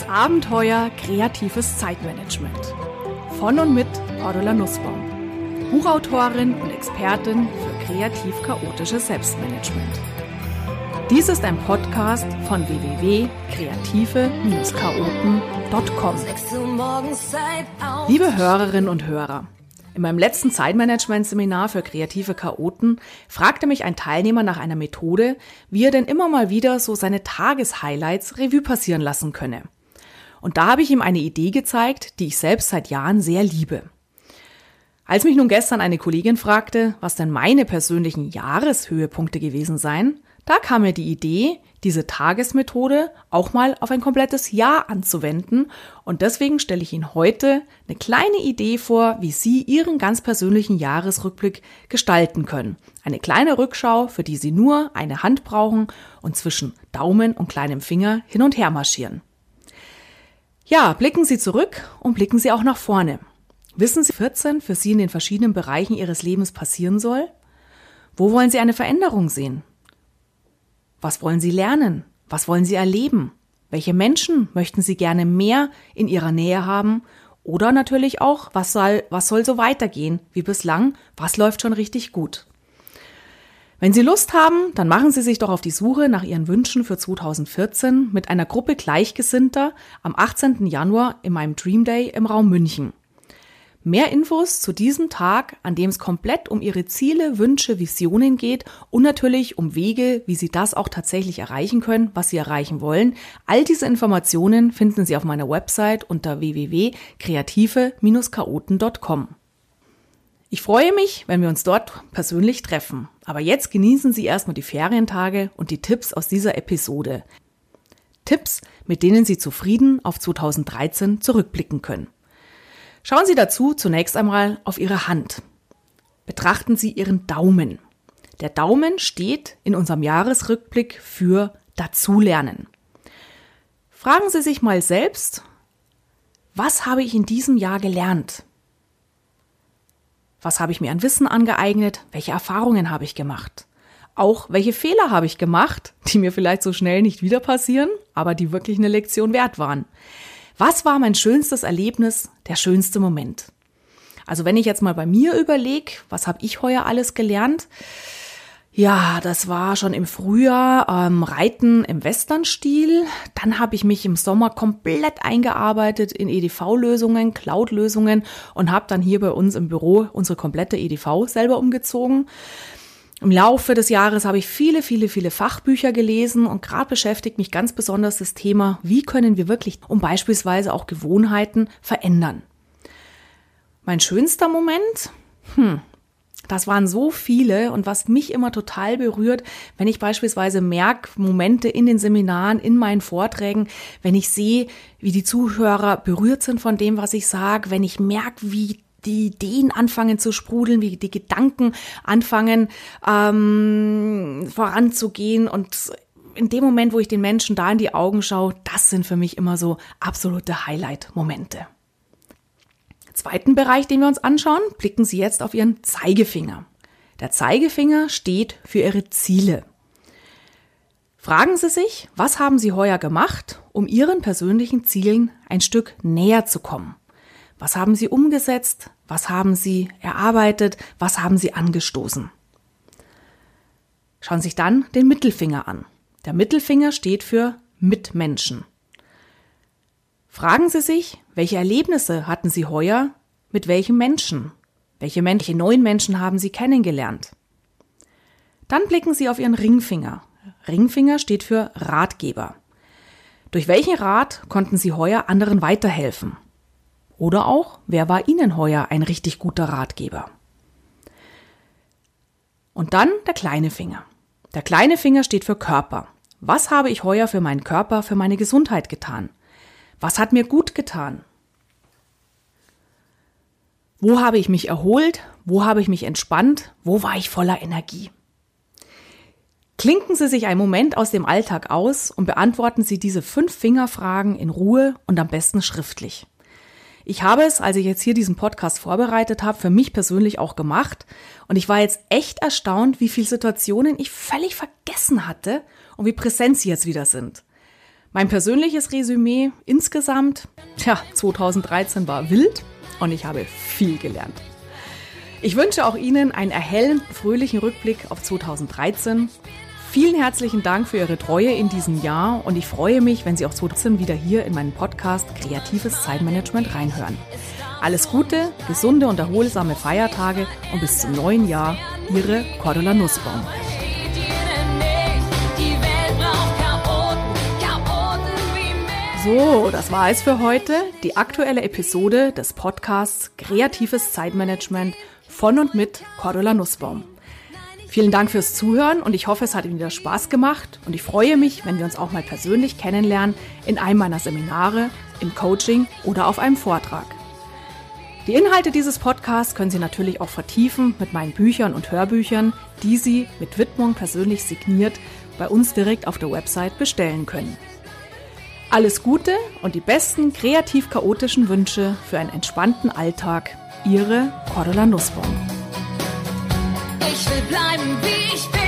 Das Abenteuer kreatives Zeitmanagement. Von und mit Cordula Nussbaum. Buchautorin und Expertin für kreativ-chaotisches Selbstmanagement. Dies ist ein Podcast von www.kreative-chaoten.com. Liebe Hörerinnen und Hörer, in meinem letzten Zeitmanagement-Seminar für kreative Chaoten fragte mich ein Teilnehmer nach einer Methode, wie er denn immer mal wieder so seine Tageshighlights Revue passieren lassen könne. Und da habe ich ihm eine Idee gezeigt, die ich selbst seit Jahren sehr liebe. Als mich nun gestern eine Kollegin fragte, was denn meine persönlichen Jahreshöhepunkte gewesen seien, da kam mir die Idee, diese Tagesmethode auch mal auf ein komplettes Jahr anzuwenden und deswegen stelle ich Ihnen heute eine kleine Idee vor, wie Sie Ihren ganz persönlichen Jahresrückblick gestalten können. Eine kleine Rückschau, für die Sie nur eine Hand brauchen und zwischen Daumen und kleinem Finger hin und her marschieren. Ja, blicken Sie zurück und blicken Sie auch nach vorne. Wissen Sie 14 für Sie in den verschiedenen Bereichen Ihres Lebens passieren soll? Wo wollen Sie eine Veränderung sehen? Was wollen Sie lernen? Was wollen Sie erleben? Welche Menschen möchten Sie gerne mehr in Ihrer Nähe haben? Oder natürlich auch, was soll, was soll so weitergehen wie bislang? Was läuft schon richtig gut? Wenn Sie Lust haben, dann machen Sie sich doch auf die Suche nach Ihren Wünschen für 2014 mit einer Gruppe Gleichgesinnter am 18. Januar in meinem Dream Day im Raum München. Mehr Infos zu diesem Tag, an dem es komplett um Ihre Ziele, Wünsche, Visionen geht und natürlich um Wege, wie Sie das auch tatsächlich erreichen können, was Sie erreichen wollen. All diese Informationen finden Sie auf meiner Website unter www.kreative-chaoten.com. Ich freue mich, wenn wir uns dort persönlich treffen. Aber jetzt genießen Sie erstmal die Ferientage und die Tipps aus dieser Episode. Tipps, mit denen Sie zufrieden auf 2013 zurückblicken können. Schauen Sie dazu zunächst einmal auf Ihre Hand. Betrachten Sie Ihren Daumen. Der Daumen steht in unserem Jahresrückblick für Dazulernen. Fragen Sie sich mal selbst, was habe ich in diesem Jahr gelernt? Was habe ich mir an Wissen angeeignet? Welche Erfahrungen habe ich gemacht? Auch welche Fehler habe ich gemacht, die mir vielleicht so schnell nicht wieder passieren, aber die wirklich eine Lektion wert waren? Was war mein schönstes Erlebnis, der schönste Moment? Also wenn ich jetzt mal bei mir überlege, was habe ich heuer alles gelernt? Ja, das war schon im Frühjahr ähm, Reiten im Westernstil. Dann habe ich mich im Sommer komplett eingearbeitet in EDV-Lösungen, Cloud-Lösungen und habe dann hier bei uns im Büro unsere komplette EDV selber umgezogen. Im Laufe des Jahres habe ich viele, viele, viele Fachbücher gelesen und gerade beschäftigt mich ganz besonders das Thema, wie können wir wirklich um beispielsweise auch Gewohnheiten verändern. Mein schönster Moment? Hm, das waren so viele und was mich immer total berührt, wenn ich beispielsweise merke, Momente in den Seminaren, in meinen Vorträgen, wenn ich sehe, wie die Zuhörer berührt sind von dem, was ich sage, wenn ich merke, wie die Ideen anfangen zu sprudeln, wie die Gedanken anfangen ähm, voranzugehen und in dem Moment, wo ich den Menschen da in die Augen schaue, das sind für mich immer so absolute Highlight-Momente. Zweiten Bereich, den wir uns anschauen, blicken Sie jetzt auf Ihren Zeigefinger. Der Zeigefinger steht für Ihre Ziele. Fragen Sie sich, was haben Sie heuer gemacht, um Ihren persönlichen Zielen ein Stück näher zu kommen? Was haben Sie umgesetzt? Was haben Sie erarbeitet? Was haben Sie angestoßen? Schauen Sie sich dann den Mittelfinger an. Der Mittelfinger steht für Mitmenschen. Fragen Sie sich, welche Erlebnisse hatten Sie heuer mit welchen Menschen? Welche, welche neuen Menschen haben Sie kennengelernt? Dann blicken Sie auf Ihren Ringfinger. Ringfinger steht für Ratgeber. Durch welchen Rat konnten Sie heuer anderen weiterhelfen? Oder auch, wer war Ihnen heuer ein richtig guter Ratgeber? Und dann der kleine Finger. Der kleine Finger steht für Körper. Was habe ich heuer für meinen Körper, für meine Gesundheit getan? Was hat mir gut getan? Wo habe ich mich erholt? Wo habe ich mich entspannt? Wo war ich voller Energie? Klinken Sie sich einen Moment aus dem Alltag aus und beantworten Sie diese fünf Fingerfragen in Ruhe und am besten schriftlich. Ich habe es, als ich jetzt hier diesen Podcast vorbereitet habe, für mich persönlich auch gemacht. Und ich war jetzt echt erstaunt, wie viele Situationen ich völlig vergessen hatte und wie präsent sie jetzt wieder sind. Mein persönliches Resümee insgesamt, tja, 2013 war wild und ich habe viel gelernt. Ich wünsche auch Ihnen einen erhellenden, fröhlichen Rückblick auf 2013. Vielen herzlichen Dank für Ihre Treue in diesem Jahr und ich freue mich, wenn Sie auch 2013 wieder hier in meinen Podcast Kreatives Zeitmanagement reinhören. Alles Gute, gesunde und erholsame Feiertage und bis zum neuen Jahr, Ihre Cordula Nussbaum. So, das war es für heute. Die aktuelle Episode des Podcasts Kreatives Zeitmanagement von und mit Cordula Nussbaum. Vielen Dank fürs Zuhören und ich hoffe, es hat Ihnen wieder Spaß gemacht und ich freue mich, wenn wir uns auch mal persönlich kennenlernen in einem meiner Seminare, im Coaching oder auf einem Vortrag. Die Inhalte dieses Podcasts können Sie natürlich auch vertiefen mit meinen Büchern und Hörbüchern, die Sie mit Widmung persönlich signiert bei uns direkt auf der Website bestellen können. Alles Gute und die besten kreativ-chaotischen Wünsche für einen entspannten Alltag. Ihre Cordula Nussbaum. Ich will bleiben, wie ich bin.